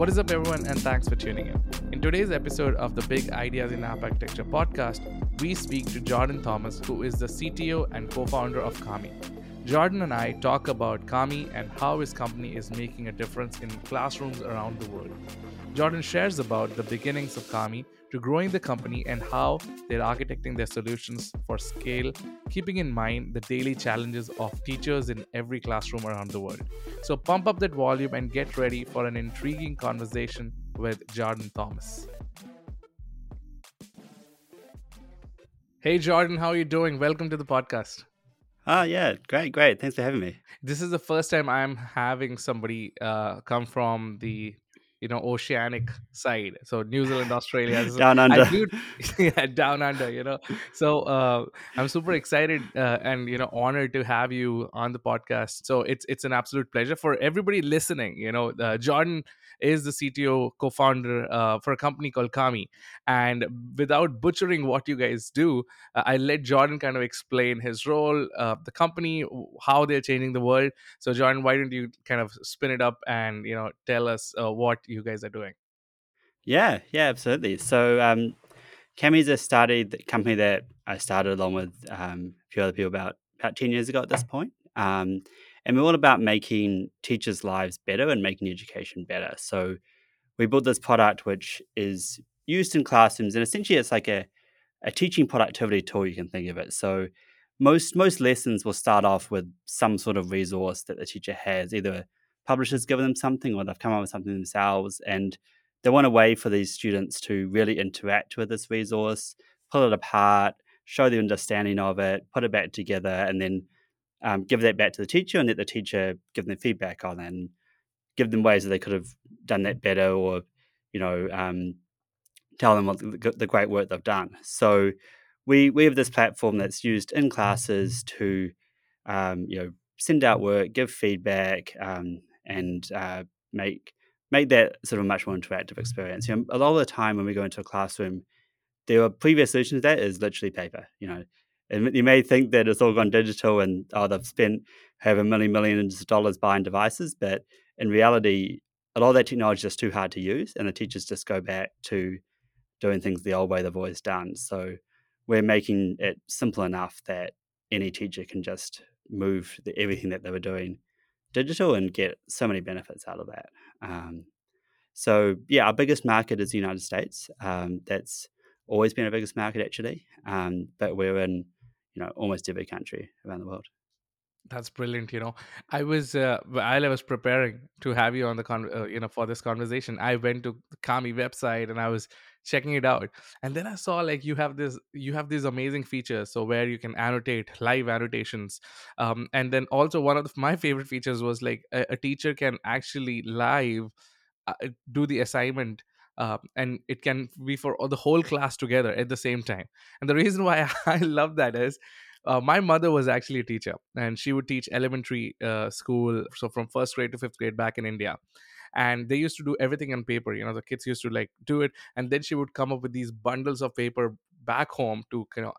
What is up, everyone, and thanks for tuning in. In today's episode of the Big Ideas in App Architecture podcast, we speak to Jordan Thoms, who is the CTO and co founder of Kami. Jordan and I talk about Kami and how his company is making a difference in classrooms around the world. Jordan shares about the beginnings of Kami to growing the company and how they're architecting their solutions for scale, keeping in mind the daily challenges of teachers in every classroom around the world. So pump up that volume and get ready for an intriguing conversation with Jordan Thoms. Hey Jordan, how are you doing? Welcome to the podcast. Oh yeah, great, great. Thanks for having me. This is the first time I'm having somebody uh, come from the you know oceanic side. So new zealand australia down under. yeah, down under you know. So uh, i'm super excited uh, and you know honored to have you on the podcast. So it's it's an absolute pleasure for everybody listening you know. Uh, jordan is the CTO co-founder uh, for a company called Kami. And without butchering what you guys do, uh, I let Jordan kind of explain his role, uh, the company, how they're changing the world. So, Jordan, why don't you kind of spin it up and you know tell us uh, what you guys are doing? Yeah, yeah, absolutely. So, um, Kami is a started company that I started along with um, a few other people about about ten years ago at this point. Um, and we're all about making teachers' lives better and making education better. So we built this product which is used in classrooms, and essentially it's like a, a teaching productivity tool. You can think of it. So most most lessons will start off with some sort of resource that the teacher has, either publishers given them something or they've come up with something themselves, and they want a way for these students to really interact with this resource, pull it apart, show the understanding of it, put it back together, and then um, give that back to the teacher and let the teacher give them feedback on it and give them ways that they could have done that better or, you know, um, tell them what the, the, great work they've done. So we, we have this platform that's used in classes to, um, you know, send out work, give feedback, um, and uh, make make that sort of a much more interactive experience. You know, a lot of the time when we go into a classroom, there are previous solutions to that is literally paper. You know, and you may think that it's all gone digital and oh, they've spent however many millions of dollars buying devices, but in reality, a lot of that technology is just too hard to use, and the teachers just go back to doing things the old way they've always done. So we're making it simple enough that any teacher can just move the, everything that they were doing digital and get so many benefits out of that. Um, so yeah, our biggest market is the United States. Um, that's always been our biggest market actually, um, but we're in you know almost every country around the world. That's brilliant you know. I was uh, while i was preparing to have you on the con uh, you know for this conversation i went to the kami website and i was checking it out. And then i saw like you have this you have these amazing features so where you can annotate live annotations. Um, and then also one of the, my favorite features was like a, a teacher can actually live uh, do the assignment uh, and it can be for the whole class together at the same time. And the reason why I love that is uh, my mother was actually a teacher and she would teach elementary uh, school so from first grade to fifth grade back in india and they used to do everything on paper you know the kids used to like do it and then she would come up with these bundles of paper back home to you know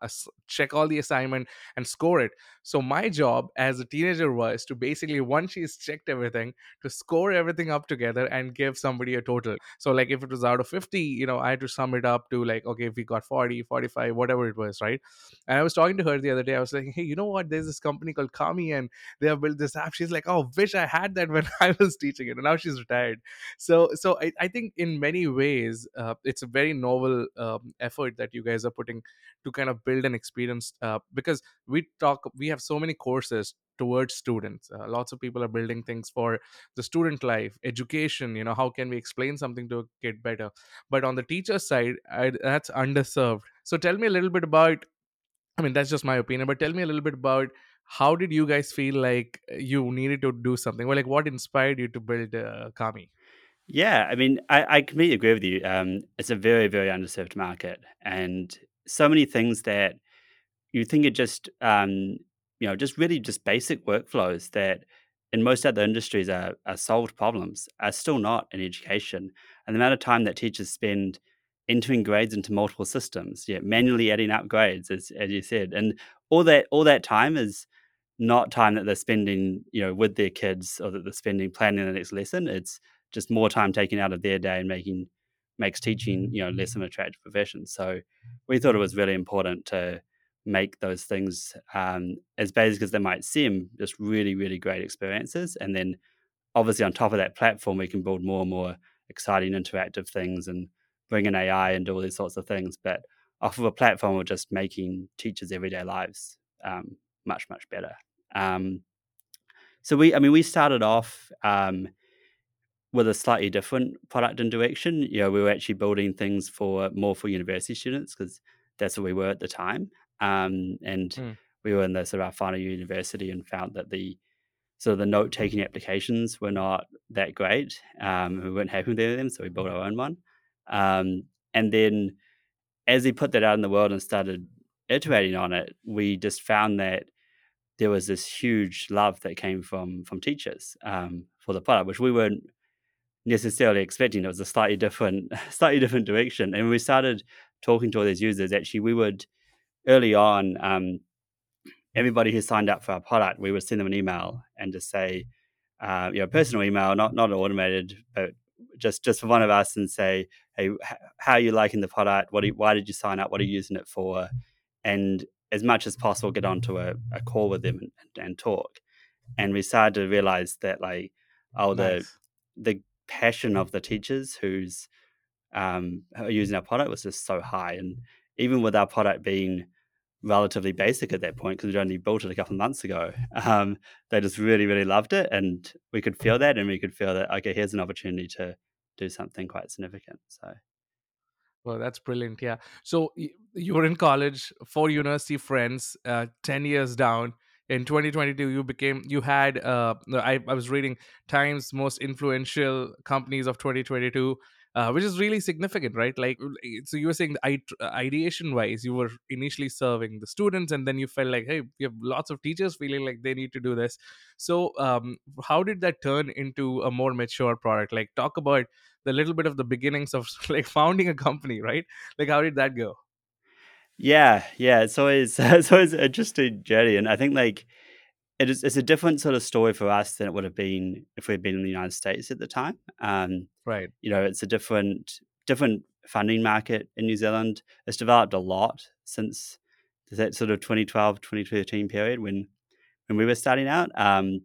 check all the assignment and score it. So my job as a teenager was to basically once she's checked everything to score everything up together and give somebody a total. So like if it was out of 50 you know i had to sum it up to like okay if we got 40 45 whatever it was right? And i was talking to her the other day. I was like hey you know what? There's this company called kami and they have built this app. She's like oh wish i had that when i was teaching it. And now she's retired. So so i, I think in many ways uh, it's a very novel um, effort that you guys are putting to kind of build an experience uh, because we talk we have so many courses towards students. Uh, lots of people are building things for the student life education you know how can we explain something to a kid better? But on the teacher side I, that's underserved. So tell me a little bit about i mean that's just my opinion but tell me a little bit about how did you guys feel like you needed to do something? Or like what inspired you to build uh, kami yeah, I mean, I, I completely agree with you. Um, it's a very, very underserved market, and so many things that you think are just, um, you know, just really just basic workflows that in most other industries are, are solved problems are still not in education. And the amount of time that teachers spend entering grades into multiple systems, yeah, manually adding up grades, as as you said, and all that all that time is not time that they're spending, you know, with their kids or that they're spending planning the next lesson. It's just more time taken out of their day and making makes teaching you know less of an attractive profession. So we thought it was really important to make those things um, as basic as they might seem, just really really great experiences, and then obviously on top of that platform we can build more and more exciting interactive things and bring in AI and do all these sorts of things. But off of a platform of just making teachers' everyday lives um, much much better. Um, so we, I mean, we started off um, with a slightly different product and direction. You know, we were actually building things for more for university students because that's what we were at the time. Um, and Mm. we were in the sort of our final university and found that the sort of the note taking applications were not that great. Um, we weren't happy with them, so we built our own one. Um, and then as we put that out in the world and started iterating on it, we just found that there was this huge love that came from from teachers um, for the product, which we weren't necessarily expecting. It was a slightly different, slightly different direction. And when we started talking to all these users, actually, we would early on, um, everybody who signed up for our product, we would send them an email and just say, uh, you know, personal email, not not automated, but just just for one of us, and say, hey, how are you liking the product? What you, why did you sign up? What are you using it for? And as much as possible, get onto a, a call with them and, and talk. And we started to realize that like, oh, the Nice. the passion of the teachers who's um, using our product was just so high. And even with our product being relatively basic at that point, because we'd only built it a couple of months ago, um, they just really, really loved it. And we could feel that. And we could feel that, okay, here's an opportunity to do something quite significant. So, Well, that's brilliant. Yeah. So you were in college, four university friends, uh, 10 years down. In 2022, you became, you had, uh, I, I was reading Times most influential companies of 2022, uh, which is really significant, right? Like, so you were saying ideation wise, you were initially serving the students, and then you felt like, hey, we have lots of teachers feeling like they need to do this. So, um, how did that turn into a more mature product? Like, talk about the little bit of the beginnings of like founding a company, right? Like how did that go? Yeah, yeah, it's always, it's always an interesting journey. And I think like, it is, it's a different sort of story for us than it would have been if we'd been in the United States at the time. Um, Right. you know, it's a different different funding market in New Zealand. It's developed a lot since that sort of 2012, 2013 period when when we were starting out. Um,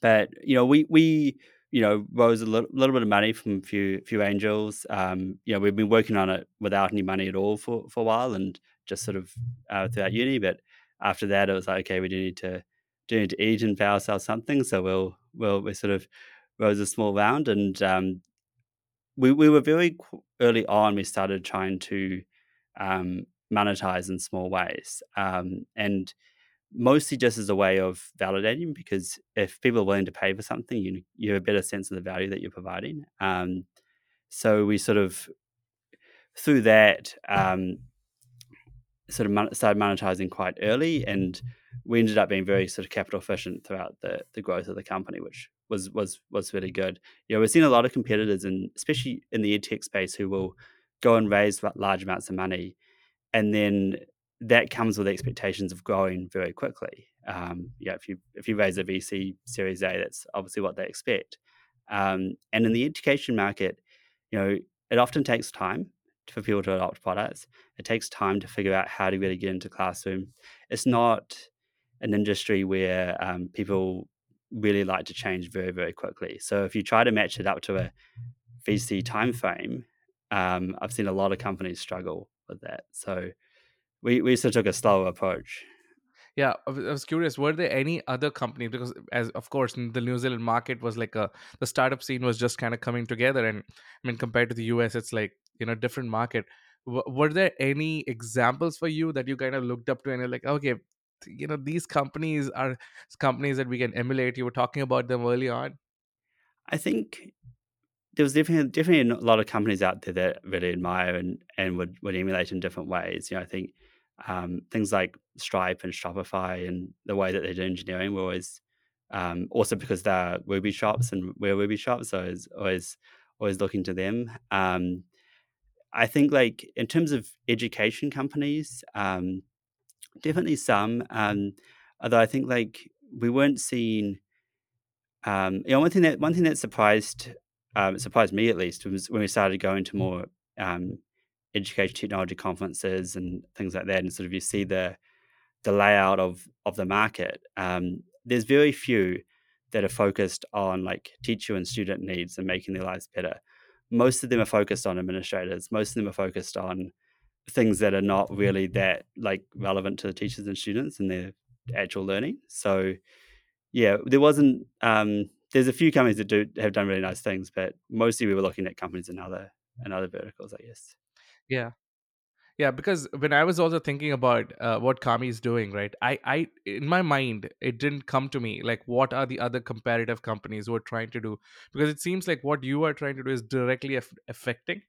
but you know, we we you know rose a little, little bit of money from a few few angels. Um, you know, we've been working on it without any money at all for for a while, and just sort of uh, throughout uni. But after that, it was like, okay, we do need to do need to eat and pay ourselves something. So we'll we'll we sort of rose a small round, and um, we we were very early on. We started trying to um, monetize in small ways, um, and mostly just as a way of validating. Because if people are willing to pay for something, you you have a better sense of the value that you're providing. Um, so we sort of through that um, sort of started monetizing quite early, and we ended up being very sort of capital efficient throughout the the growth of the company, which was was was really good. You know, we've seen a lot of competitors, and especially in the edtech space, who will go and raise large amounts of money, and then that comes with expectations of growing very quickly. Um, yeah, if you if you raise a VC Series A, that's obviously what they expect. Um, and in the education market, you know, it often takes time for people to adopt products. It takes time to figure out how to really get into classroom. It's not an industry where um, people really like to change very very quickly. So if you try to match it up to a VC timeframe, um, I've seen a lot of companies struggle with that. So we we sort of took a slower approach. Yeah, I was curious. Were there any other companies? Because, as of course, the New Zealand market was like a the startup scene was just kind of coming together, and I mean, compared to the US, it's like you know different market. W- were there any examples for you that you kind of looked up to, and you're like, okay, you know, these companies are companies that we can emulate. You were talking about them early on. I think there was definitely definitely a lot of companies out there that really admire and and would would emulate in different ways. You know, I think um, things like Stripe and Shopify and the way that they do engineering were always um, also because they're Ruby shops and we're Ruby shops, so it's always always looking to them. Um, I think like in terms of education companies, um, definitely some. Um, although I think like we weren't seeing um, you know, one thing that one thing that surprised um, surprised me at least was when we started going to more education technology conferences and things like that, and sort of you see the the layout of of the market. Um, there's very few that are focused on like teacher and student needs and making their lives better. Most of them are focused on administrators. Most of them are focused on things that are not really that like relevant to the teachers and students and their actual learning. So yeah, there wasn't. Um, there's a few companies that do have done really nice things, but mostly we were looking at companies in other in other verticals, I guess. Yeah. Yeah, because when I was also thinking about uh, what Kami is doing, right? I, I, in my mind, it didn't come to me like what are the other comparative companies who are trying to do? Because it seems like what you are trying to do is directly aff- affecting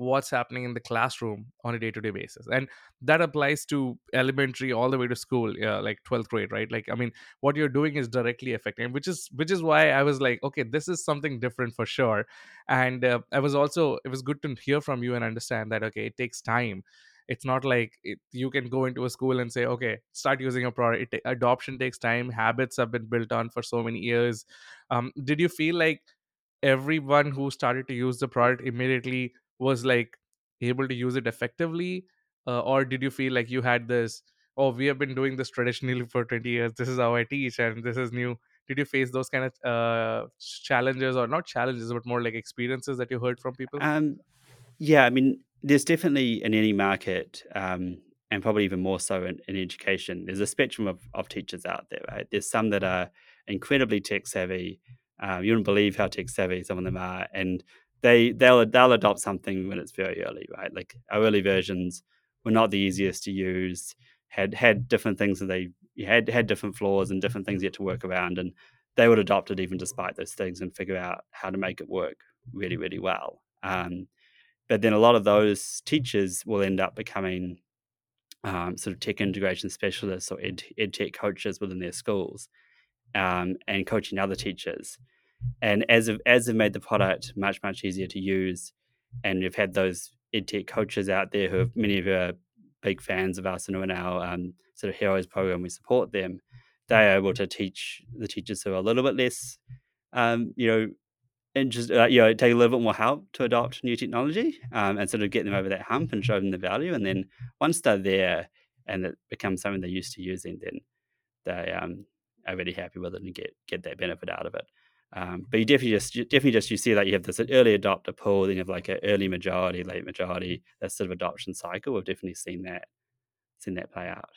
what's happening in the classroom on a day-to-day basis, and that applies to elementary all the way to school, yeah, like twelfth grade, right? Like, I mean, what you're doing is directly affecting, which is which is why I was like, okay, this is something different for sure. And uh, I was also it was good to hear from you and understand that okay, it takes time it's not like it, you can go into a school and say okay start using a product it, adoption takes time habits have been built on for so many years um, did you feel like everyone who started to use the product immediately was like able to use it effectively uh, or did you feel like you had this oh we have been doing this traditionally for 20 years this is how i teach and this is new did you face those kind of uh, challenges or not challenges but more like experiences that you heard from people Um, yeah, I mean, there's definitely in any market, um, and probably even more so in, in education, there's a spectrum of, of teachers out there, right? There's some that are incredibly tech savvy. Um, you wouldn't believe how tech savvy some of them are, and they they'll they'll adopt something when it's very early, right? Like our early versions were not the easiest to use, had had different things that they had had different flaws and different things had to work around, and they would adopt it even despite those things and figure out how to make it work really really well. Um, but then a lot of those teachers will end up becoming um, sort of tech integration specialists or ed, ed tech coaches within their schools um, and coaching other teachers. And as of, as they've made the product much much easier to use, and we've had those ed tech coaches out there who have many of you are big fans of us and in our um, sort of heroes program, we support them. They are able to teach the teachers who are a little bit less, um, you know, and just uh, you know take a little bit more help to adopt new technology um, and sort of get them over that hump and show them the value and then once they're there and it becomes something they're used to using then they um, are really happy with it and get get that benefit out of it um, but you definitely just you definitely just you see that you have this early adopter pool then you have like an early majority late majority that sort of adoption cycle we've definitely seen that seen that play out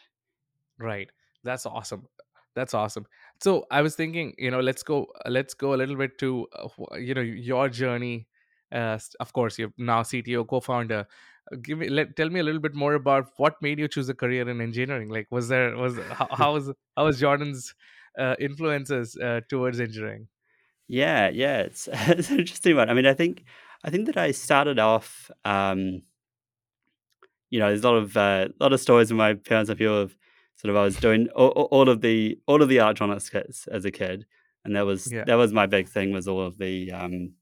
Right. That's awesome. That's awesome. So I was thinking, you know, let's go, let's go a little bit to, uh, you know, your journey. Uh, of course, you're now CTO, co-founder. Uh, Give me, let tell me a little bit more about what made you choose a career in engineering. Like, was there was how, how was how was Jordan's uh, influences uh, towards engineering? Yeah yeah it's, it's an interesting one i mean i think i think that i started off um, you know, there's a lot of uh, lot of stories with my parents. Feel of sort of I was doing all, all of the all of the electronics kits as a kid, and that was Yeah. that was my big thing was all of the um,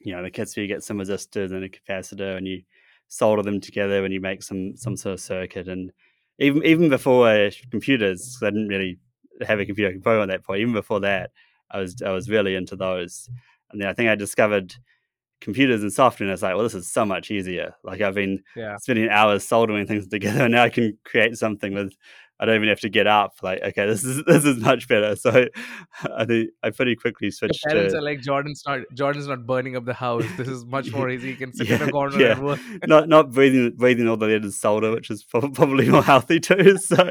you know the kits where you get some resistors and a capacitor and you solder them together and you make some some sort of circuit and even even before uh, computers 'cause I didn't really have a computer I could program at that point even before that I was I was really into those and then I think I discovered computers and software and it's like well this is so much easier like I've been Yeah. spending hours soldering things together and now I can create something with I don't even have to get up like okay this is this is much better so I think I pretty quickly Your switched parents to are like Jordan's not Jordan's not burning up the house. This is much more easy. You can sit in a corner yeah. and work. Not not breathing breathing all the lead is solder, which is probably more healthy too. So,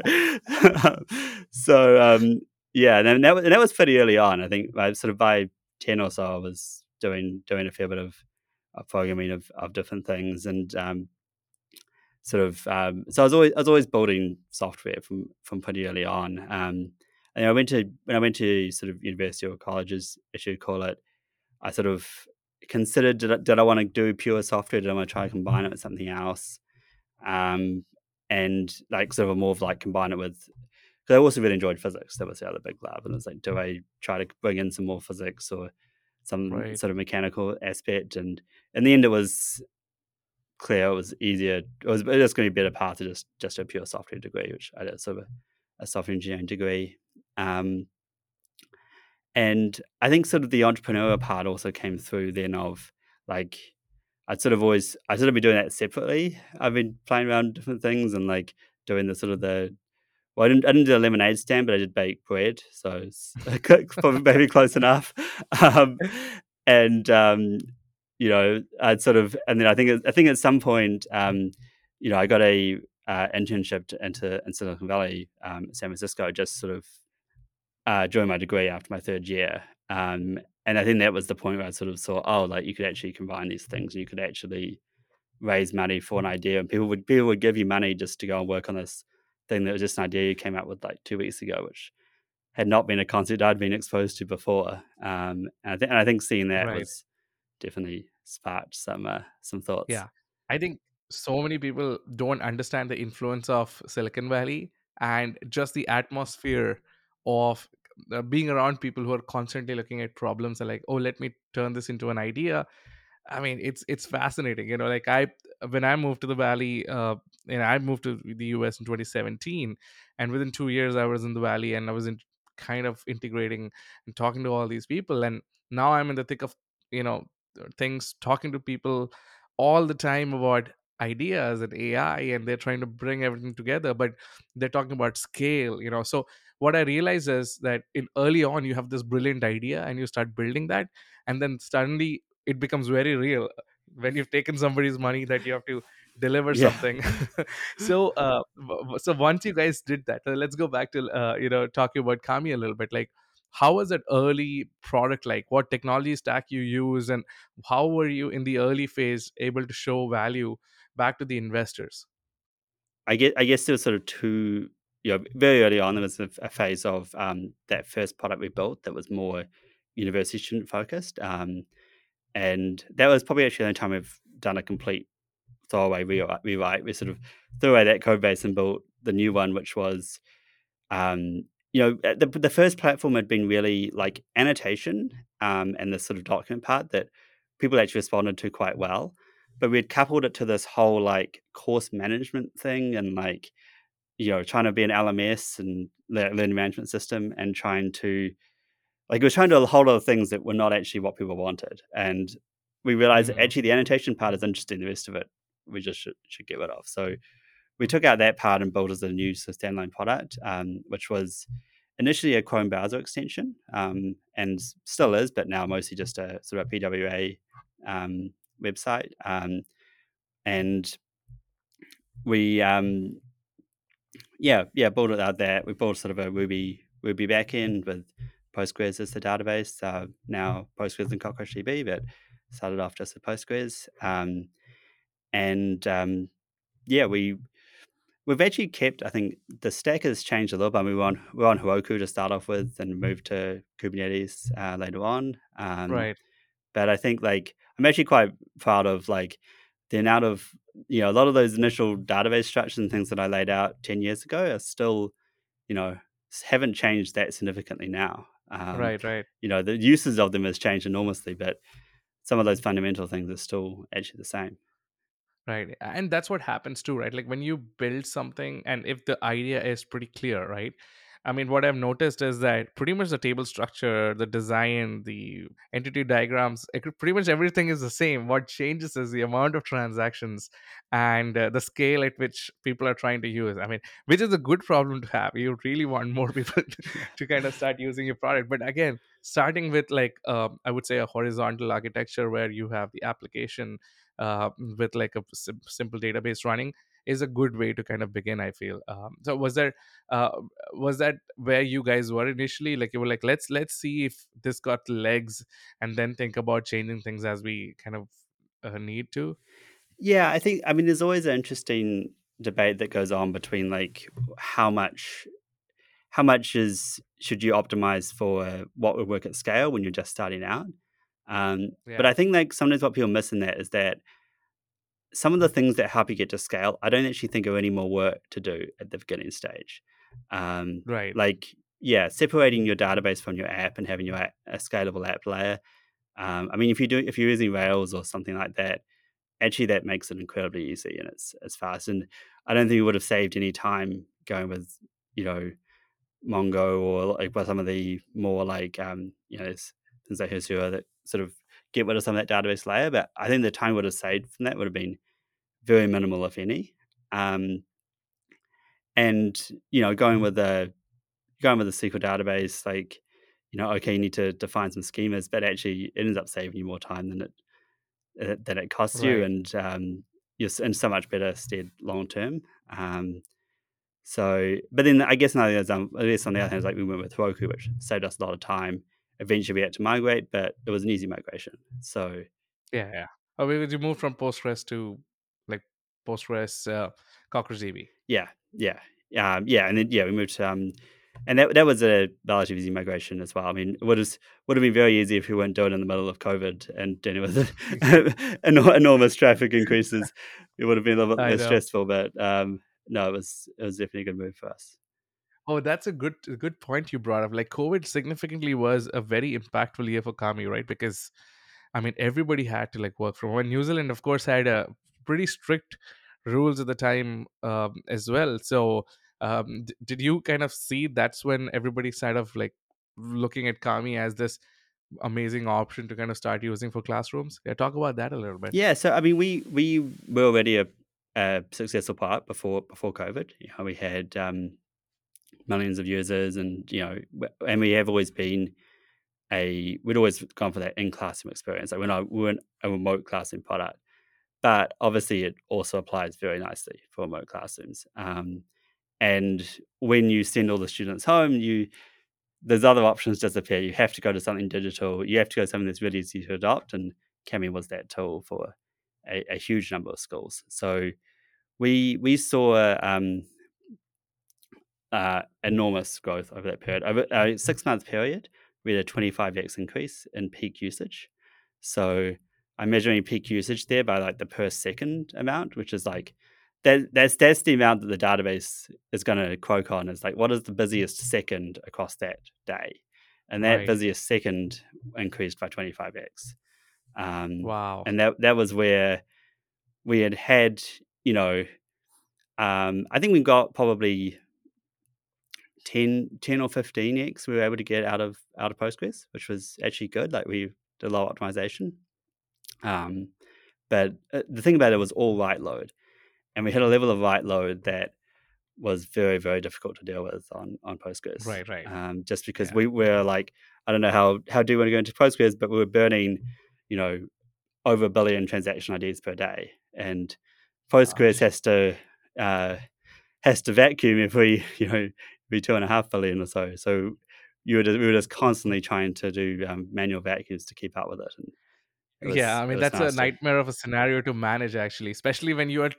so um, yeah, and that was, and that was pretty early on. I think by sort of by ten or so, I was doing doing a fair bit of, of programming of, of different things, and um, sort of um, so I was always I was always building software from from pretty early on. Um, and I went to when I went to sort of university or colleges, as as you call it, I sort of considered did I, did I want to do pure software? Did I want to try to combine it with something else? Um, and like sort of more of like combine it with. Because I also really enjoyed physics. That was the other big lab, and it's like, do I try to bring in some more physics or some Right. sort of mechanical aspect? And in the end, it was clear. It was easier. It was, was going to be a better path to just just a pure software degree, which I did sort of a, a software engineering degree. Um, and I think sort of the entrepreneurial part also came through then of like I'd sort of always I sort of been doing that separately. I've been playing around different things and like doing the sort of the well, I didn't, I didn't do a lemonade stand, but I did bake bread, so maybe close enough. Um, and um, you know, I'd sort of, and then I think I think at some point, um, you know, I got a uh, internship into in Silicon Valley, um, San Francisco, just sort of uh, during my degree after my third year. Um, and I think that was the point where I sort of saw, oh, like you could actually combine these things, and you could actually raise money for an idea, and people would people would give you money just to go and work on this thing that was just an idea you came up with like two weeks ago, which had not been a concept I'd been exposed to before. Um, and I think and I think seeing that Right. was definitely sparked some uh, some thoughts. Yeah. I think so many people don't understand the influence of Silicon Valley and just the atmosphere of uh, being around people who are constantly looking at problems and like, oh, let me turn this into an idea. I mean, it's it's fascinating. You know, like I when I moved to the Valley, uh, and I moved to the US in 2017, and within two years I was in the Valley and I was in kind of integrating and talking to all these people, and now I'm in the thick of you know uh, things, talking to people all the time about ideas and AI, and they're trying to bring everything together, but they're talking about scale. You know, so what I realize is that in early on you have this brilliant idea and you start building that, and then suddenly it becomes very real uh, when you've taken somebody's money that you have to deliver Yeah. something so uh so once you guys did that uh, let's go back to uh, you know talking about kami a little bit like how was that early product like what technology stack you use and how were you in the early phase able to show value back to the investors I get I guess there was sort of two you know, very early on there was a, a phase of um, that first product we built that was more university student focused. Um, and that was probably actually the only time we've done a complete throwaway rewrite. rewrite. We sort of threw away that code base and built the new one, which was um, you know, uh, the the first platform had been really like annotation um, and the sort of document part that people actually responded to quite well. But we had coupled it to this whole like course management thing and like you know trying to be an LMS and le- learning management system and trying to like we were trying to do a whole lot of things that were not actually what people wanted. And we realized that Mhm. actually the annotation part is interesting. The rest of it we just should, should get rid of. So we took out that part and built as a new standalone product, um, which was initially a Chrome browser extension um, and still is, but now mostly just a sort of a PWA um, website. Um, and we, um, yeah, yeah, built it out there. We built sort of a Ruby Ruby backend with Postgres as the database. Uh, now Postgres and CockroachDB, but started off just with Postgres. Um, and um, yeah, we We've actually kept. I think the stack has changed a little bit. We were on we are on Heroku to start off with, and moved to Kubernetes uh, later on. Um, right but I think like I'm actually quite proud of like the amount of you know a lot of those initial database structures and things that I laid out ten years ago are still you know haven't changed that significantly now. Um, right right you know the uses of them has changed enormously, but some of those fundamental things are still actually the same. Right. And that's what happens too, right? Like when you build something and if the idea is pretty clear, right? I mean, what I've noticed is that pretty much the table structure, the design, the entity diagrams, it could- pretty much everything is the same. What changes is the amount of transactions and uh, the scale at which people are trying to use. I mean, which is a good problem to have. You really want more people to, to kind of start using your product. But again, starting with like, um, I would say a horizontal architecture where you have the application uh, with like a sim- simple database running is a good way to kind of begin i feel. Um, so was there uh, was that where you guys were initially? Like you were like let's let's see if this got legs and then think about changing things as we kind of uh, need to? Yeah, I think I mean there's always an interesting debate that goes on between like how much how much is should you optimize for what would work at scale when you're just starting out. Um, but I think like sometimes what people miss in that is that some of the things that help you get to scale, I don't actually think are any more work to do at the beginning stage. Um, right like yeah, separating your database from your app and having your a, a scalable app layer. Um, I mean, if you do if you're using Rails or something like that, actually that makes it incredibly easy and it's it's fast. And I don't think we would have saved any time going with you know Mongo or like by some of the more like um, you know things like Hasura that sort of get rid of some of that database layer. But I think the time would have saved from that would have been very minimal, if any. Um, and you know, going with the going with the SQL database, like you know, okay, you need to define some schemas, but actually, it ends up saving you more time than it uh, than it costs you, and um, you're in so much better stead long term. Um, so, but then I guess another thing I guess on the other hand, is like we went with Heroku, which saved us a lot of time. Eventually, we had to migrate, but it was an easy migration. So, Yeah, yeah. Oh, we you moved from Postgres to like Postgres uh, CockroachDB. yeah, yeah, um, yeah, and then yeah, we moved to, um, and that that was a relatively easy migration as well. I mean, it would have would have been very easy if we weren't doing it in the middle of COVID and dealing with enor- enormous traffic increases. It would have been a little bit I more know. stressful, but um, no, it was it was definitely a good move for us. Oh, that's a good a good point you brought up. Like COVID significantly was a very impactful year for Kami, right? Because I mean, everybody had to like work from home. New Zealand, of course, had a pretty strict rules at the time um, as well. So, um, d- did you kind of see that's when everybody started of like looking at Kami as this amazing option to kind of start using for classrooms? Yeah, talk about that a little bit. Yeah, so I mean, we we were already a, a successful part before before COVID. You know, we had um, millions of users, and you know, and we have always been a we'd always gone for that in classroom experience. Like when I we weren't a remote classroom product, but obviously it also applies very nicely for remote classrooms. Um, and when you send all the students home, you there's other options disappear. You have to go to something digital. You have to go to something that's really easy to adopt, and Kami was that tool for a, a huge number of schools. So we we saw um, uh, enormous growth over that period. Over a six month period, we had a 25x increase in peak usage. So I'm measuring peak usage there by like the per second amount, which is like that, that's that's the amount that the database is going to croak on. Is like what is the busiest second across that day, and that Right. busiest second increased by 25x. Um, Wow. and that that was where we had had you know um, I think we got probably 10, 10 or 15x we were able to get out of out of Postgres, which was actually good. Like we did a low optimization. Um, but uh, the thing about it was all write load, and we had a level of write load that was very very difficult to deal with on on Postgres. Right. Right. Um, just because Yeah. we were like, I don't know how how do you want to go into Postgres, but we were burning, you know, over a billion transaction IDs per day, and Postgres has to uh, has to vacuum every you know every two and a half billion or so. So you were just, we were just constantly trying to do um, manual vacuums to keep up with it, and it Yeah, I mean was that's a nightmare of a scenario to manage actually, especially when you are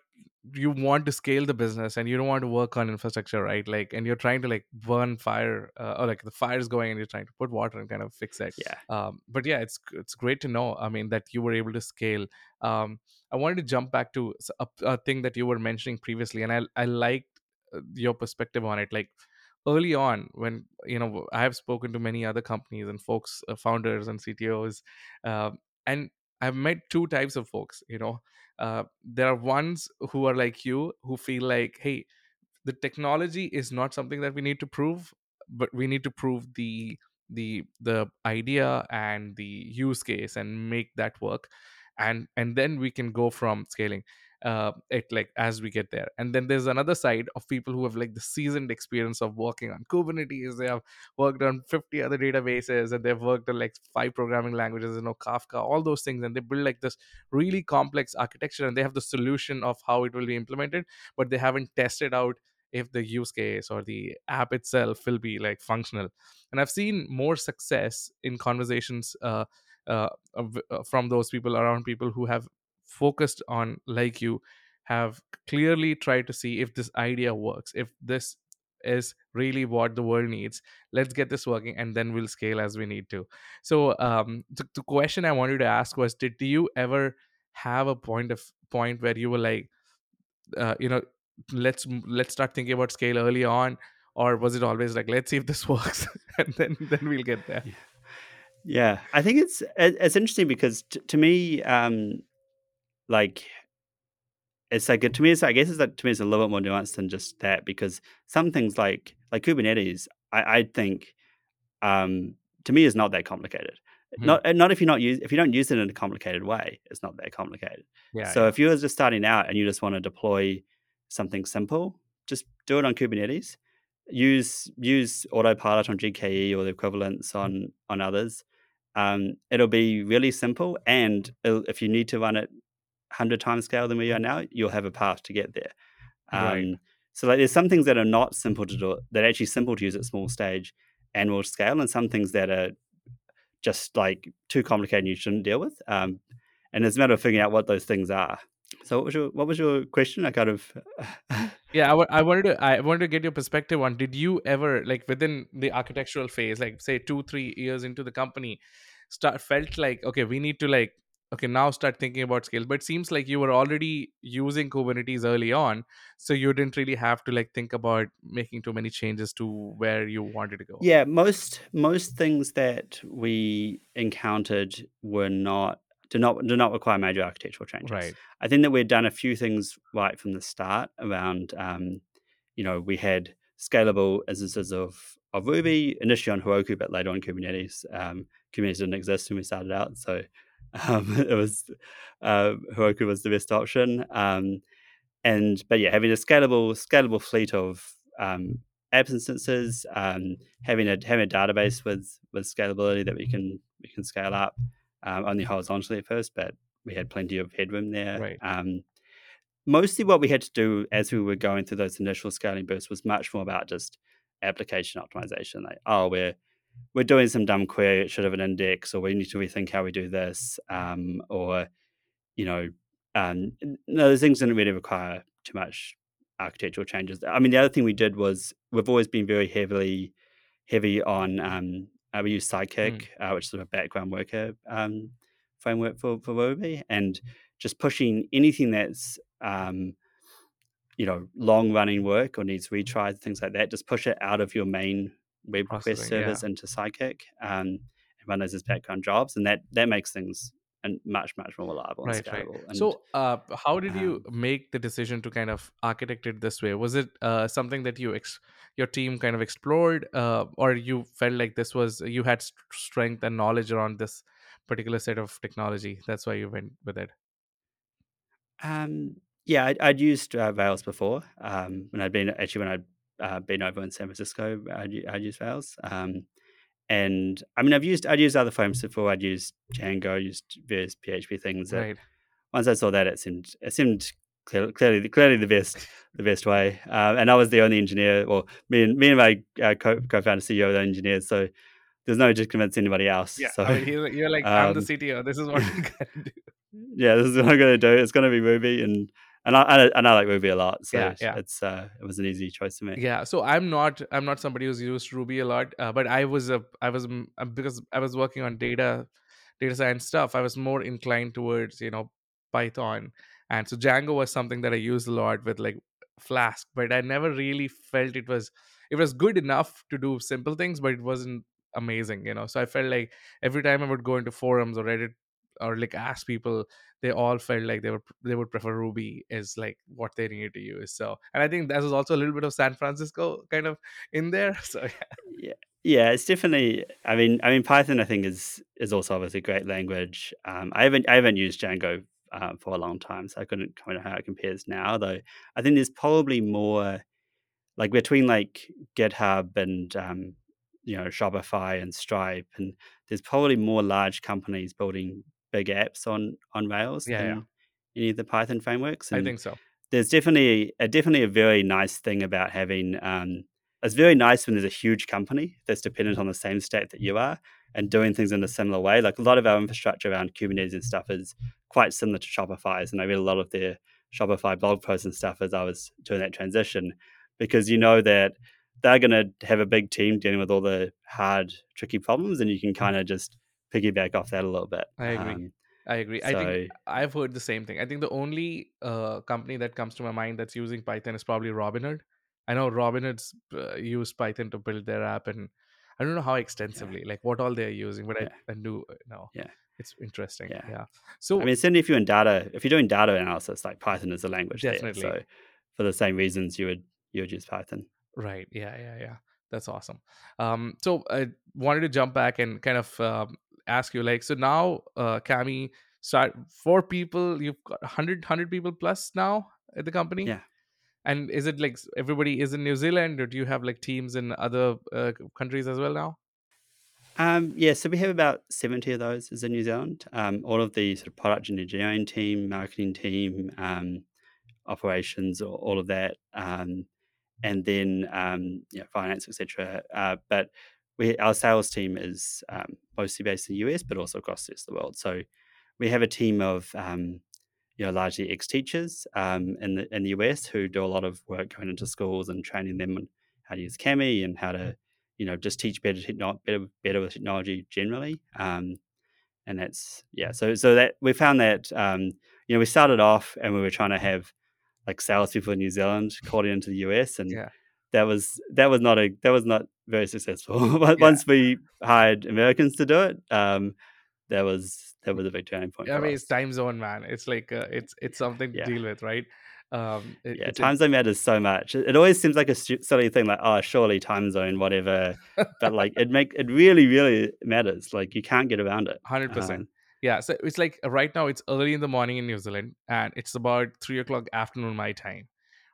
you want to scale the business and you don't want to work on infrastructure, right? Like and you're trying to like burn fire uh, or like the fire's going and you're trying to put water and kind of fix it. Yeah, Um, but yeah, it's it's great to know. I mean that you were able to scale. Um, I wanted to jump back to a thing that you were mentioning previously, and I I liked uh, your perspective on it. Like early on when you know i have spoken to many other companies and folks uh, founders and ctos um, and i've met two types of folks you know. Uh, there are ones who are like you who feel like hey the technology is not something that we need to prove but we need to prove the the the idea and the use case and make that work and and then we can go from scaling uh it like as we get there. And then there's another side of people who have like the seasoned experience of working on kubernetes. They have worked on 50 other databases and they've worked on like five programming languages you know kafka all those things. And they build like this really complex architecture and they have the solution of how it will be implemented but they haven't tested out if the use case or the app itself will be like functional. And i've seen more success in conversations uh, uh, uh, from those people around people who have focused on like you have clearly tried to see if this idea works if this is really what the world needs let's get this working and then we'll scale as we need to. So um the, the question i wanted to ask was did you ever have a point of point where you were like uh, you know let's let's start thinking about scale early on or was it always like let's see if this works and then then we'll get there? Yeah. I think it's it's interesting because t- to me, um, like it's like to me, it's I guess it's like to me, it's a little bit more nuanced than just that because some things like like Kubernetes I, I think um, to me is not that complicated. Mhm. Not uh, not if you're not use if you don't use it in a complicated way, it's not that complicated. Yeah, So yeah. if you're just starting out and you just want to deploy something simple, just do it on Kubernetes. Use use autopilot on GKE or the equivalents on on others. Um, it'll be really simple, and it'll, if you need to run it hundred times scale than we are now, you'll have a path to get there. Right. Um, so like there's some things that are not simple to do that are actually simple to use at small stage and will scale, and some things that are just like too complicated and you shouldn't deal with. Um, and it's a matter of figuring out what those things are. So what was your what was your question? I kind of Yeah, I wa- I wanted to I wanted to get your perspective on did you ever like within the architectural phase, like say two, three years into the company, start felt like okay, we need to like okay now start thinking about scale. But it seems like you were already using Kubernetes early on, so you didn't really have to like think about making too many changes to where you wanted to go. yeah, most most things that we encountered were not do not do not require major architectural changes. Right. I think that we'd done a few things right from the start around um, you know, we had scalable instances of of Ruby initially on Heroku, but later on Kubernetes. Um, Kubernetes didn't exist when we started out, so um, it was uh, Heroku was the best option. Um, and but yeah, having a scalable scalable fleet of um, apps instances, um, having a having a database with with scalability that we can we can scale up um, only horizontally at first, but we had plenty of headroom there. Right. Um, mostly what we had to do as we were going through those initial scaling bursts was much more about just application optimization. Like, oh, we're we're doing some dumb query, it should have an index, or we need to rethink how we do this, um, or you know, um, no, those things didn't really require too much architectural changes. I mean, the other thing we did was we've always been very heavily heavy on um, uh, we use Mm, Sidekiq, uh, which is a background worker um, framework for for Ruby, and just pushing anything that's um, you know long running work or needs retries things like that. Just push it out of your main web request processing. Yeah. servers into Sidekiq um, and run those as background jobs, and that that makes things and much much more reliable and Right, right. scalable. And So, uh, how did you um, make the decision to kind of architect it this way? Was it uh, something that you ex- your team kind of explored, uh, or you felt like this was you had st- strength and knowledge around this particular set of technology? That's why you went with it. um, yeah, I'd, I'd used uh, Rails before um, when I'd been actually when I'd uh, been over in San Francisco. I'd, I'd used Rails. Um, and I mean, I've used I'd used other frameworks before. I'd used Django, used various PHP things. Right. once I saw that, it seemed it seemed clear, clearly clearly the best the best way. Um, and I was the only engineer, or me and me and my uh, co co-founder CEO the engineers, so there's no to convince anybody else. Yeah. So I mean, you're, you're like, I'm the um, CTO. This is what we gotta do. yeah, this is what I'm going to do. It's going to be Ruby, and and I and I and I like Ruby a lot, so Yeah, it's yeah. it's, uh, it was an easy choice to make. Yeah, so I'm not I'm not somebody who's used Ruby a lot, uh, but I was a I was mm, uh, because I was working on data data science stuff. I was more inclined towards you know Python, and so Django was something that I used a lot with like Flask, but I never really felt it was it was good enough to do simple things, but it wasn't amazing, you know. So I felt like every time I would go into forums or Reddit or like ask people they all felt like they were they would prefer Ruby is like what they needed to use. So, and I think that was also a little bit of San Francisco kind of in there. So, yeah, Yeah, yeah, it's definitely. I mean, I mean, Python I think is is also obviously a great language. Um, I haven't I haven't used Django uh, for a long time, so I couldn't comment on how it compares now. Though I think there's probably more like between like GitHub and um, you know Shopify and Stripe, and there's probably more large companies building big apps on on Rails yeah, yeah. any of the Python frameworks. I think so. there's definitely a definitely a very nice thing about having um, it's very nice when there's a huge company that's dependent on the same stack that you are and doing things in a similar way. Like a lot of our infrastructure around Kubernetes and stuff is quite similar to Shopify's, and I read a lot of their Shopify blog posts and stuff as I was doing that transition because you know that they're going to have a big team dealing with all the hard, tricky problems, and you can kind of just piggyback off that a little bit. I agree. Um, I agree. I think I've heard the same thing. I think the only uh, company that comes to my mind that's using Python is probably Robinhood. I know Robinhood's uh, used Python to build their app, and I don't know how yeah, extensively, like what all they're using, but I, yeah, I do uh, know yeah, it's interesting. yeah. Yeah. So I mean, certainly if you're in data, if you're doing data analysis, like Python is a language there. definitely So for the same reasons, you would you would use Python. right. Yeah. Yeah. Yeah. That's awesome. Um, so I wanted to jump back and kind of um, ask you, like, so now, uh, Kami, start four people. You've got 100, 100 people plus now at the company. Yeah. And is it like everybody is in New Zealand, or do you have like teams in other uh, countries as well now? Um, yeah, so we have about 70 of those is in New Zealand. Um, all of the sort of product engineering team, marketing team, um, operations, or all of that, um, and then um, yeah, finance, etc. Uh, but we, our sales team is um, mostly based in the US, but also across the rest of the world. So we have a team of um, you know largely ex-teachers um, in the in the US who do a lot of work going into schools and training them on how to use Kami and how to you know just teach better techno- better better with technology generally. Um, and that's yeah. So so that we found that um, you know we started off and we were trying to have like salespeople in New Zealand calling into the US, and Yeah, that was that was not a that was not very successful. But yeah. Once we hired Americans to do it, um, that was that was a big turning point I mean, it's time zone, man. It's like uh, it's it's something to deal with, right? Um, it, Yeah, time zone matters so much. It it always seems like a stu- silly thing, like oh, surely time zone, whatever. But like it make it really, really matters. Like you can't get around it. Hundred percent. Um, Yeah. So it's like right now it's early in the morning in New Zealand, and it's about three o'clock afternoon my time,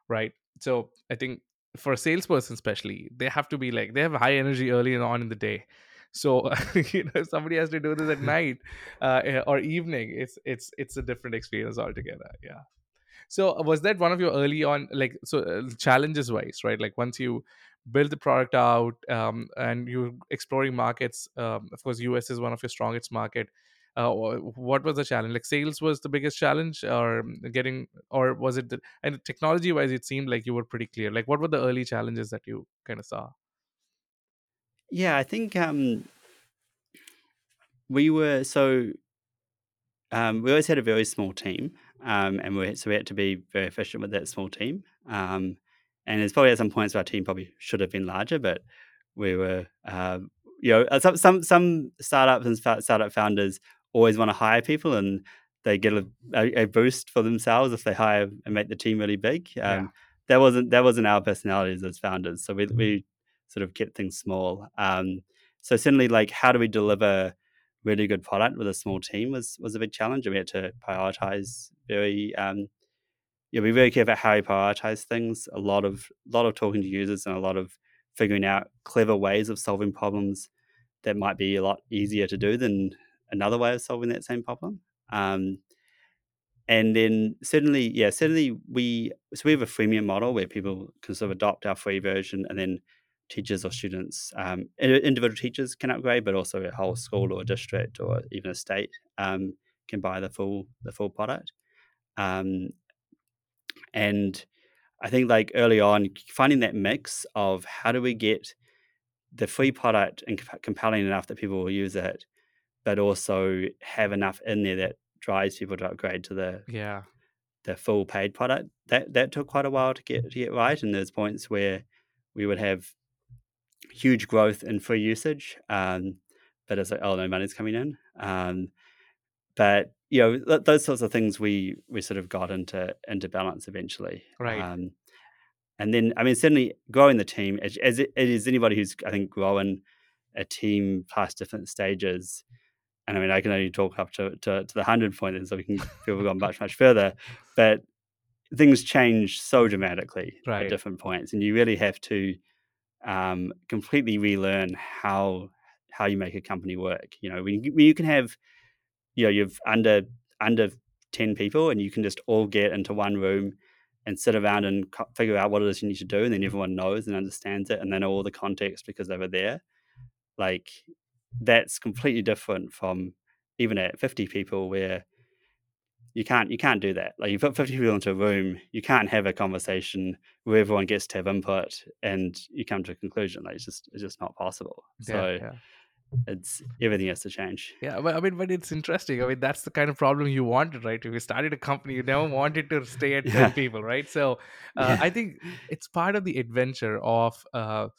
right? So I think for a salesperson, especially, they have to be like they have high energy early on in the day. So you know, if somebody has to do this at night uh, eh, or evening, it's it's it's a different experience altogether. Yeah. So uh, was that one of your early on like so uh, challenges wise, right? Like once you build the product out um, and you're exploring markets, um, of course, US is one of your strongest market. Uh, what was the challenge? Like sales was the biggest challenge, or getting, or was it? The, and technology wise, it seemed like you were pretty clear. Like what were the early challenges that you kind of saw? yeah, I think um, we were so Um, we always had a very small team, um, and we so we had to be very efficient with that small team. Um, and there's probably at some points our team probably should have been larger, but we were, um, you know, uh, some some some startups and sta- startup founders always want to hire people, and they get a, a, boost for themselves if they hire and make the team really big. Yeah, Um, that wasn't that wasn't our personalities as founders, so we we sort of kept things small. Um, so certainly, like, how do we deliver? really good product with a small team was was a big challenge. And we had to prioritize very um, yeah, be very careful about how we prioritize things. A lot of lot of talking to users and a lot of figuring out clever ways of solving problems that might be a lot easier to do than another way of solving that same problem. Um, and then certainly, yeah, certainly we so we have a freemium model where people can sort of adopt our free version, and then teachers or students, um, individual teachers can upgrade, but also a whole school or district or even a state um, can buy the full the full product. Um, and I think like early on, finding that mix of how do we get the free product and comp- compelling enough that people will use it, but also have enough in there that drives people to upgrade to the yeah, the full paid product. That that took quite a while to get to get right, and there's points where we would have huge growth in free usage, um, but it's like oh no money's coming in. Um, but you know th- those sorts of things we we sort of got into into balance eventually. right. Um, and then I mean certainly growing the team as, as it, it is anybody who's I think growing a team past different stages. And I mean I can only talk up to to, to the hundred point, and so we can people have gone much much further. But things change so dramatically at different points, and you really have to um, completely relearn how how you make a company work. You know, when you, when you can have, you know, you've under under ten people, and you can just all get into one room and sit around and co- figure out what it is you need to do, and then everyone knows and understands it, and then all the context because they were there. Like that's completely different from even at fifty people where you can't you can't do that. Like you put fifty people into a room, you can't have a conversation where everyone gets to have input and you come to a conclusion. Like it's just it's just not possible. Yeah, So yeah. it's everything has to change. Yeah, but I mean, but it's interesting. I mean, that's the kind of problem you wanted, right? If you started a company, you never wanted to stay at 10 Yeah. people, right? So uh. I think it's part of the adventure of uh,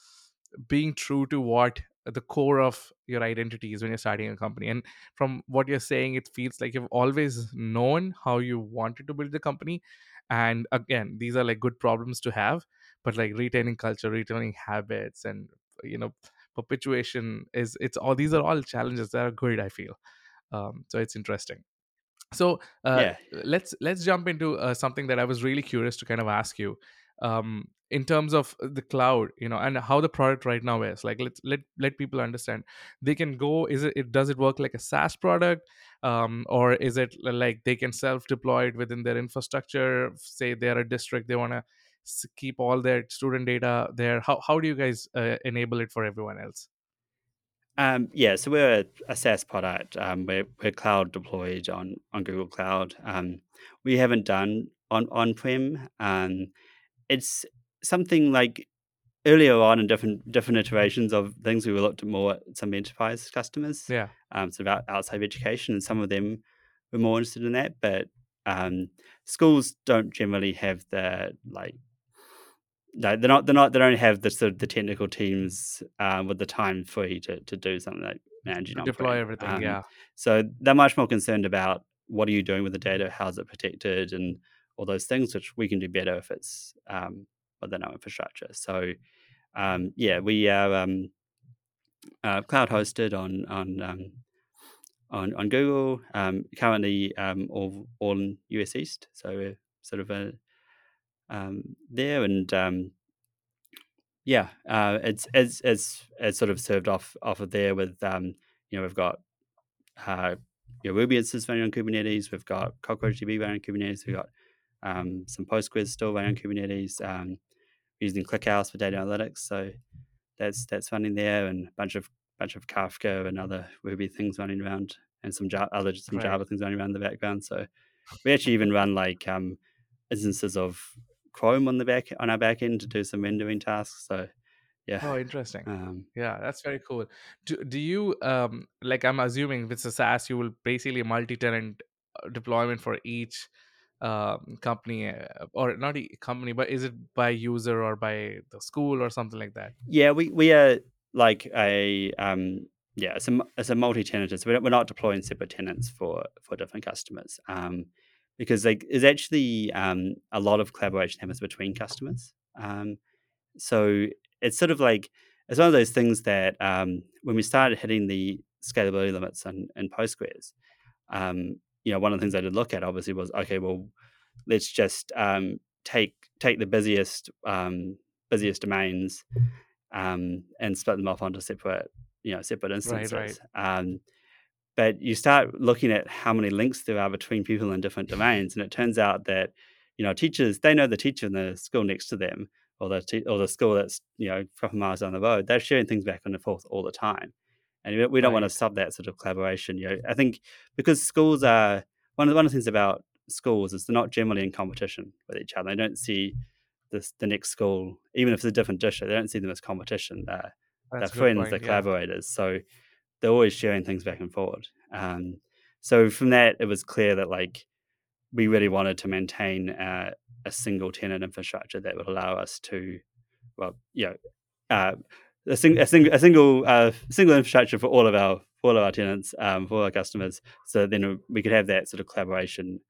being true to what the core of your identity is when you're starting a company. And from what you're saying, it feels like you've always known how you wanted to build the company. And again, these are like good problems to have, but like retaining culture, retaining habits, and you know perpetuation is it's all these are all challenges that are good i feel um, so it's interesting so uh, Yeah. let's let's jump into uh, something that i was really curious to kind of ask you um, in terms of the cloud you know and how the product right now is like let's let let people understand they can go is it, it does it work like a saas product um, or is it like they can self deploy it within their infrastructure say they're a district they want to keep all their student data there how, how do you guys uh, enable it for everyone else Um, yeah, so we're a, a SaaS product. Um, we're, we're cloud deployed on, on Google Cloud. Um, we haven't done on on prem. Um, it's something like earlier on in different different iterations of things. We looked at more at some enterprise customers, yeah um, so about outside of education, and some of them were more interested in that. But um, schools don't generally have the like no, they're not. They're not. They don't have the sort of the technical teams um, with the time free to, to do something like managing deploy everything Um, yeah so they're much more concerned about what are you doing with the data, how's it protected, and all those things, which we can do better if it's um, within our infrastructure. So um, yeah, we are um, uh, cloud hosted on on um, on on Google. Um, currently, um, all all in US East. So we're sort of a um, there and um, Yeah, uh, it's it's it's it's sort of served off off of there with um, you know we've got uh, Ruby instances running on Kubernetes, we've got CockroachDB running on Kubernetes, we've got um, some Postgres still running on Kubernetes, um, using ClickHouse for data analytics, so that's that's running there, and a bunch of bunch of Kafka and other Ruby things running around, and some Java, other some right Java things running around in the background. So we actually even run like um, instances of Chrome on the back on our back end to do some rendering tasks. So yeah, oh interesting um, Yeah, that's very cool. Do, do you um like I'm assuming if it's a SaaS, you will basically multi-tenant uh, deployment for each um company uh, or not a company, but is it by user or by the school or something like that? Yeah, we we are like a um yeah, it's a it's a multi-tenant. So we're, not deploying separate tenants for for different customers. Um, because like there's actually um a lot of collaboration happens between customers. Um, so it's sort of like it's one of those things that um when we started hitting the scalability limits in, in Postgres, um, you know, one of the things I did look at obviously was okay, well, let's just um take take the busiest um busiest domains um, and split them off onto separate, you know, separate Right, right. instances. Um, but you start looking at how many links there are between people in different domains, and it turns out that you know teachers they know the teacher in the school next to them, or the te- or the school that's you know a couple miles down the road. They're sharing things back and forth all the time, and we- don't want to Right. stop that sort of collaboration. You know, I think because schools are one of the, one of the things about schools is they're not generally in competition with each other. They don't see this the next school, even if it's a different district, they don't see them as competition. They're they're That's a good friends, they're point. Yeah. collaborators. So they're always sharing things back and forward. Um, so from that, it was clear that like we really wanted to maintain uh, a single tenant infrastructure that would allow us to, well, you know, uh, a, sing- a, sing- a single uh, single infrastructure for all of our all of our tenants, um, for our customers. So then we could have that sort of collaboration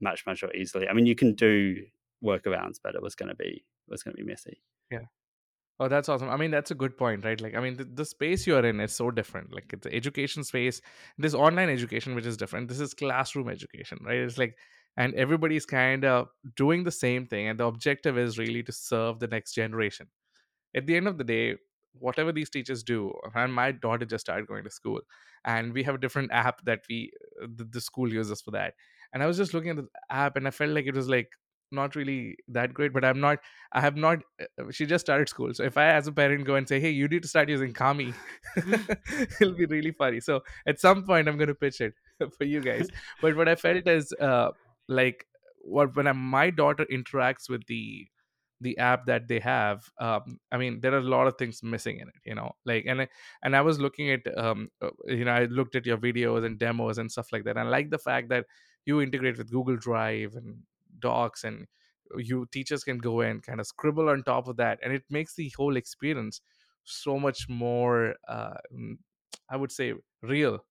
much much more easily. I mean, you can do workarounds, but it was going to be it was going to be messy. Yeah. Oh, that's awesome. I mean, that's a good point, right? Like, I mean, the, the space you're in is so different. Like, it's education space. This online education, which is different. This is classroom education, right? It's like, and everybody's kind of doing the same thing, and the objective is really to serve the next generation. at the end of the day whatever these teachers do and my daughter just started going to school and we have a different app that we the, the school uses for that. And i was just looking at the app and i felt like it was like not really that great but i'm not i have not uh, she just started school so if i as a parent go and say hey you need to start using kami it'll be really funny. So at some point i'm going to pitch it for you guys. But what i felt is uh like what when I, my daughter interacts with the the app that they have um, i mean there are a lot of things missing in it you know like and and i was looking at um, uh, you know i looked at your videos and demos and stuff like that and i like the fact that you integrate with google drive and docs and you teachers can go and kind of scribble on top of that and it makes the whole experience so much more uh, mm, i would say real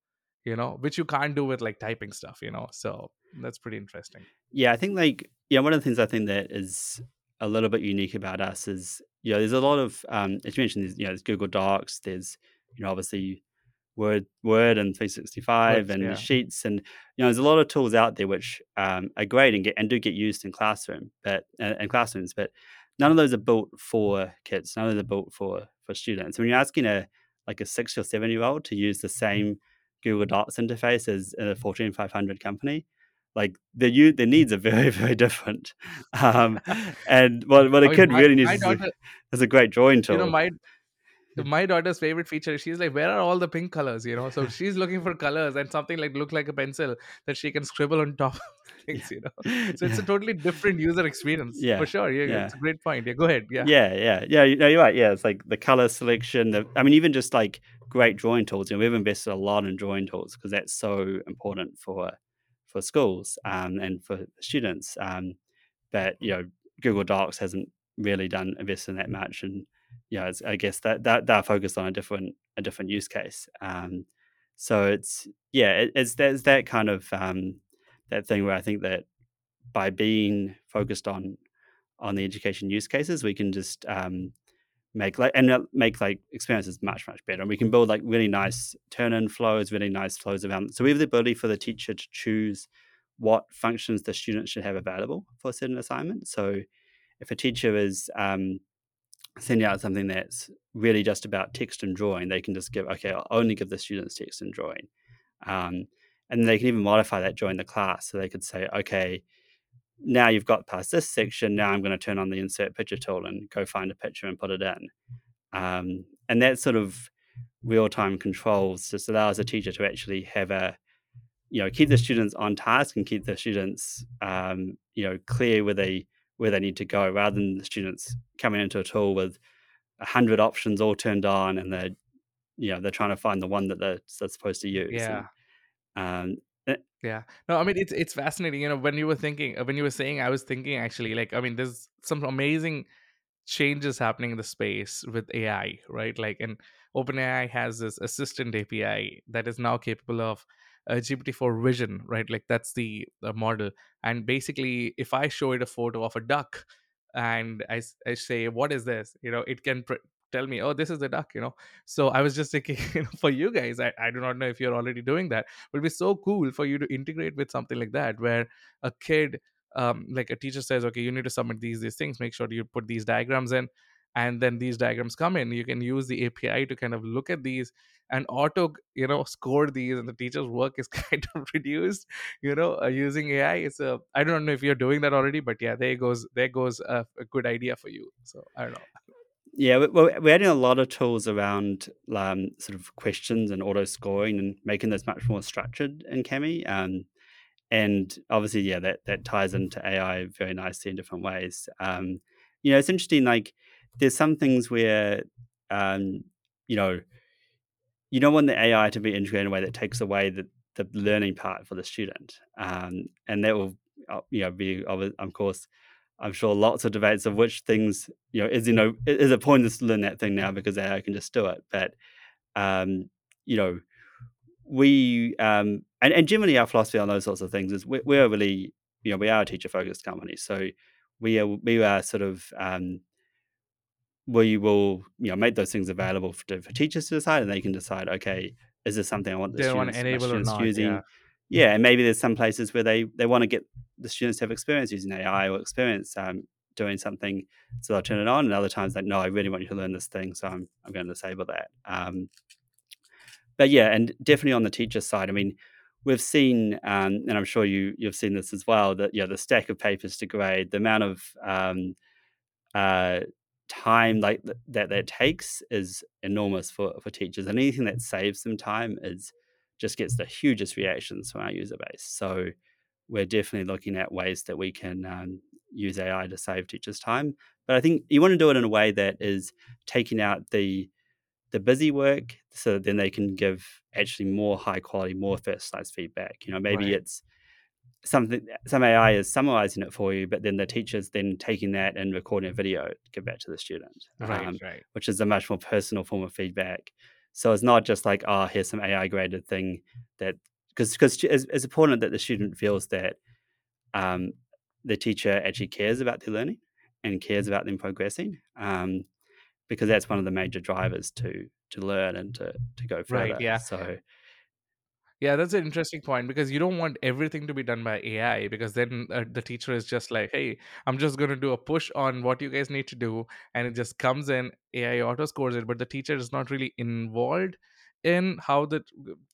you know which you can't do with like typing stuff you know so that's pretty interesting. Yeah, I think like yeah, one of the things I think that is a little bit unique about us is you know, there's a lot of um, as you mentioned, there's, you know, there's Google Docs. There's you know, obviously Word, Word, and 365, Words, and yeah. Sheets, and you know, there's a lot of tools out there which um, are great and get and do get used in classroom, but uh, in classrooms, but none of those are built for kids. None of those are built for for students. When you're asking a like a six or seven year old to use the same Google Docs interface as a Fortune 500 company, like the u- their needs are very very different. Um, and what what a I mean, kid my, really needs is a, is a great drawing tool you know, my my daughter's favorite feature she's like where are all the pink colors you know so she's looking for colors and something like look like a pencil that she can scribble on top of things you know so it's a totally different user experience for sure yeah yeah. it's a great point yeah go ahead yeah Yeah, yeah, yeah. You know, you're right. Yeah, it's like the color selection. The, I mean, even just like great drawing tools. You know, we've invested a lot in drawing tools because that's so important for for schools um, and for students. Um, but you know, Google Docs hasn't really done invested in that much, and you know, it's, I guess that, that they're focused on a different a different use case. Um, so it's yeah, it, it's there's that kind of um, that thing where I think that by being focused on on the education use cases, we can just um, make like and uh, make like experiences much much better. And we can build like really nice turn-in flows, really nice flows around. So we have the ability for the teacher to choose what functions the student should have available for a certain assignment. So if a teacher is um, sending out something that's really just about text and drawing, they can just give okay, I'll only give the students text and drawing. Um, and they can even modify that during the class. So they could say, okay, now you've got past this section. Now I'm going to turn on the insert picture tool and go find a picture and put it in. Um, and that sort of real time controls just allows a teacher to actually have a, you know, keep the students on task and keep the students, um, you know, clear where they where they need to go, rather than the students coming into a tool with a hundred options all turned on and they're, you know, they're trying to find the one that they're, they're supposed to use. yeah And um, Yeah. No, I mean it's it's fascinating. You know, when you were thinking, when you were saying, I was thinking actually, like, I mean, there's some amazing changes happening in the space with AI, right? Like, and OpenAI has this assistant API that is now capable of uh, GPT-4 vision, right? Like that's the, the model. And basically, if I show it a photo of a duck and I, I say, "What is this?" You know, it can pr- tell me, "Oh, this is the duck." You know. So I was just thinking, you know, for you guys, I, I do not know if you're already doing that. It would be so cool for you to integrate with something like that, where a kid um, like a teacher says, okay, you need to submit these these things. Make sure you put these diagrams in, and then these diagrams come in. You can use the API to kind of look at these and auto, you know, score these, and the teacher's work is kind of reduced. You know, uh, using AI. It's a I don't know if you're doing that already, but yeah, there goes there goes a, a good idea for you. So I don't know. Yeah, we- well, we're adding a lot of tools around um, sort of questions and auto scoring and making this much more structured in Kami. Um, and obviously, yeah, that that ties into AI very nicely in different ways. Um, you know, it's interesting. Like, there's some things where, um, you know, you don't want the AI to be integrated in a way that takes away the, the learning part for the student. Um, and that will, uh, you know, be of course, I'm sure lots of debates of which things, you know, is you know, is it pointless to learn that thing now because AI can just do it. But um, you know, we um, and, and generally our philosophy on those sorts of things is we, we're really, you know, we are a teacher focused company, so we are we are sort of um, we will you know make those things available for, for teachers to decide, and they can decide, okay, is this something I want the They want to students enable or students not. using? Yeah. Yeah, and maybe there's some places where they they want to get the students to have experience using AI or experience um, doing something, so they'll turn it on. And other times, like, no, I really want you to learn this thing, so I'm I'm going to disable that. Um, but yeah, and definitely on the teacher side, I mean, we've seen, um, and I'm sure you you've seen this as well, that yeah, the stack of papers to grade, the amount of um, uh, time like th- that that takes is enormous for for teachers, and anything that saves them time is just gets the hugest reactions from our user base. So we're definitely looking at ways that we can um, use AI to save teachers time. But I think you want to do it in a way that is taking out the the busy work so that then they can give actually more high quality, more first personalized feedback. You know, maybe Right. it's something some AI is summarizing it for you, but then the teacher's then taking that and recording a video to give back to the student, Right. um, Right. which is a much more personal form of feedback. So it's not just like, oh, here's some AI graded thing that because because it's, it's important that the student feels that um, the teacher actually cares about their learning and cares about them progressing, um, because that's one of the major drivers to to learn and to to go Right. further. Yeah. So Yeah, that's an interesting point because you don't want everything to be done by AI because then uh, the teacher is just like, hey, I'm just going to do a push on what you guys need to do. And it just comes in, AI auto scores it, but the teacher is not really involved in how the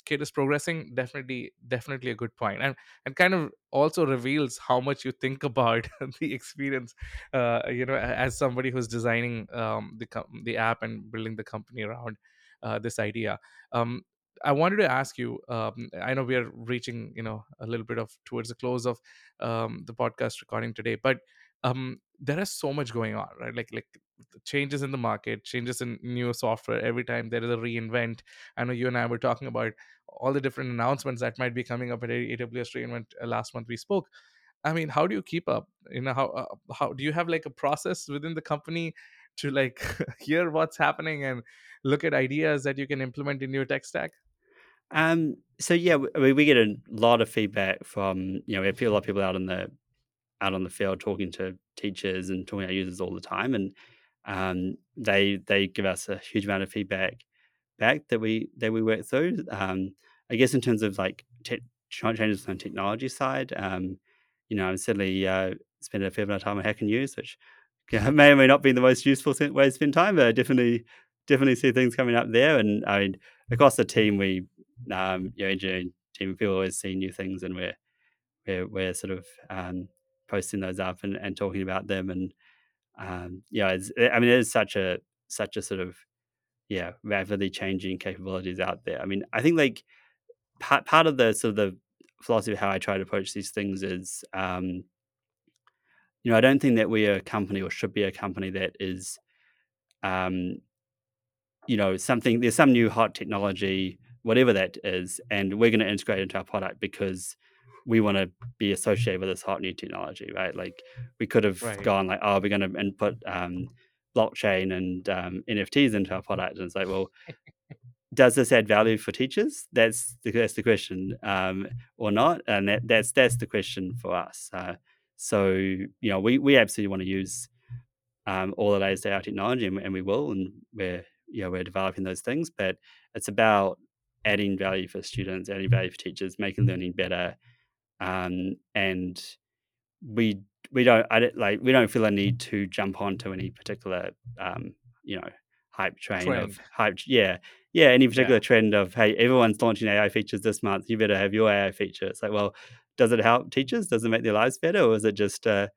kid is progressing. Definitely, definitely a good. And, and kind of also reveals how much you think about the experience, uh, you know, as somebody who's designing um, the, the app and building the company around uh, this idea. Um, I wanted to ask you. Um, I know we are reaching, you know, a little bit of towards the close of um, the podcast recording today, but um, there is so much going on, right? Like, like changes in the market, changes in new software. Every time there is a reinvent. I know you and I were talking about all the different announcements that might be coming up at AWS reInvent uh, last month. We spoke. I mean, how do you keep up? You know, how uh, how do you have like a process within the company to like hear what's happening and look at ideas that you can implement in your tech stack? Um, so yeah, I mean, we get a lot of feedback from you know we have a lot of people out in the out on the field talking to teachers and talking to users all the time, and um, they they give us a huge amount of feedback back that we that we work through. Um, I guess in terms of like changes on the technology side, um, you know, I'm certainly uh, spend a fair bit of time on Hacker News, which may or may not be the most useful way to spend time, but I definitely definitely see things coming up there. And I mean, across the team, we um, you know, engineering team, people always see new things, and we're we're, we're sort of um, posting those up and, and talking about them. And um, yeah, I mean, it is such a such a sort of yeah rapidly changing capabilities out there. I mean, I think like part part of the sort of the philosophy of how I try to approach these things is, um, you know, I don't think that we are a company or should be a company that is, um, you know, something there's some new hot technology, whatever that is, and we're going to integrate into our product because we want to be associated with this hot new technology, right? Like we could have Right. gone like, oh, we're going to input um, blockchain and um, NFTs into our product, and it's like, well, does this add value for teachers? That's the that's the question, um, or not, and that, that's that's the question for us. Uh, so you know, we we absolutely want to use um, all the latest AI technology, and, and we will, and we're you know we're developing those things. But it's about adding value for students, adding value for teachers, making learning better, um, and we we don't I don't, like we don't feel a need to jump onto any particular um, you know hype train of hype. Yeah, yeah, any Yeah. particular trend of hey, everyone's launching AI features this month. You better have your AI feature. It's like, well, does it help teachers? Does it make their lives better, or is it just uh,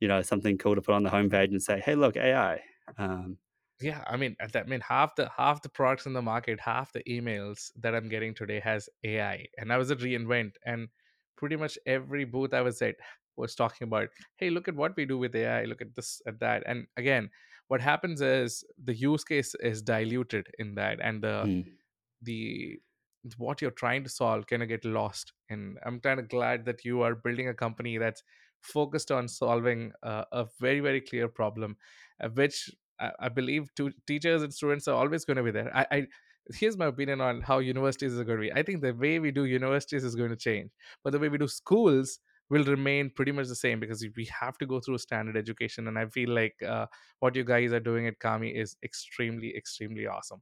you know something cool to put on the homepage and say, hey, look, AI. Um, Yeah, I mean, that I mean half the half the products in the market, half the emails that I'm getting today has AI. And I was at reInvent, and pretty much every booth I was at was talking about, hey, look at what we do with AI, look at this at that. And again, what happens is the use case is diluted in that, and the mm, the what you're trying to solve kind of get lost and i'm kind of glad that you are building a company that's focused on solving uh, a very very clear problem uh, which I, I believe to teachers and students are always going to be there I, I here's my opinion on how universities are going to be i think the way we do universities is going to change but the way we do schools will remain pretty much the same because we have to go through standard education and i feel like uh, what you guys are doing at kami is extremely extremely awesome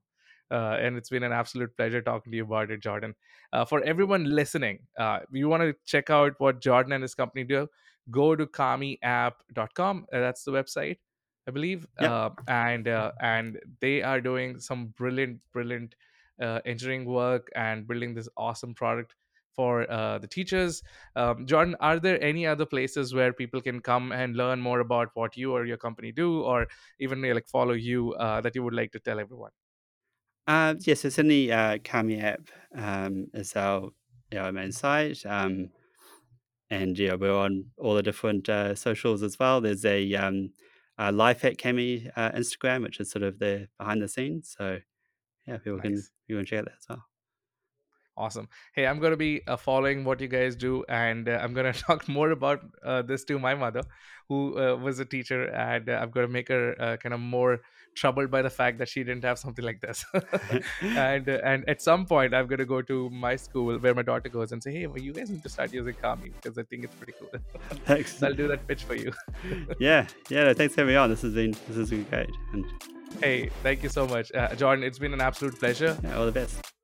uh, and it's been an absolute pleasure talking to you about it, Jordan. Uh, for everyone listening, uh, you want to check out what Jordan and his company do, go to kamiapp.com. Uh, that's the website, I believe. yep. Uh, and uh, and they are doing some brilliant, brilliant uh, engineering work and building this awesome product for uh, the teachers. Um, Jordan, are there any other places where people can come and learn more about what you or your company do, or even uh, like follow you uh, that you would like to tell everyone? Uh, yes, it's in the uh, Kami app. Um, is our our main site. Um, and yeah, we're on all the different uh, socials as well. There's a um, uh, life at Kami uh, Instagram, which is sort of the behind the scenes. So yeah, people can Nice. you can check that as well. Awesome. Hey, I'm going to be uh, following what you guys do, and uh, I'm going to talk more about uh, this to my mother, who uh, was a teacher, and I'm going to make her uh, kind of more troubled by the fact that she didn't have something like this. and and at some point, I'm going to go to my school where my daughter goes and say, "Hey, well, you guys need to start using Kami because I think it's pretty cool." Thanks. I'll do that pitch for you. yeah, yeah. No, thanks for having me on. This has been this has been great. And hey, thank you so much, uh, Jordan. It's been an absolute pleasure. yeah, all the best.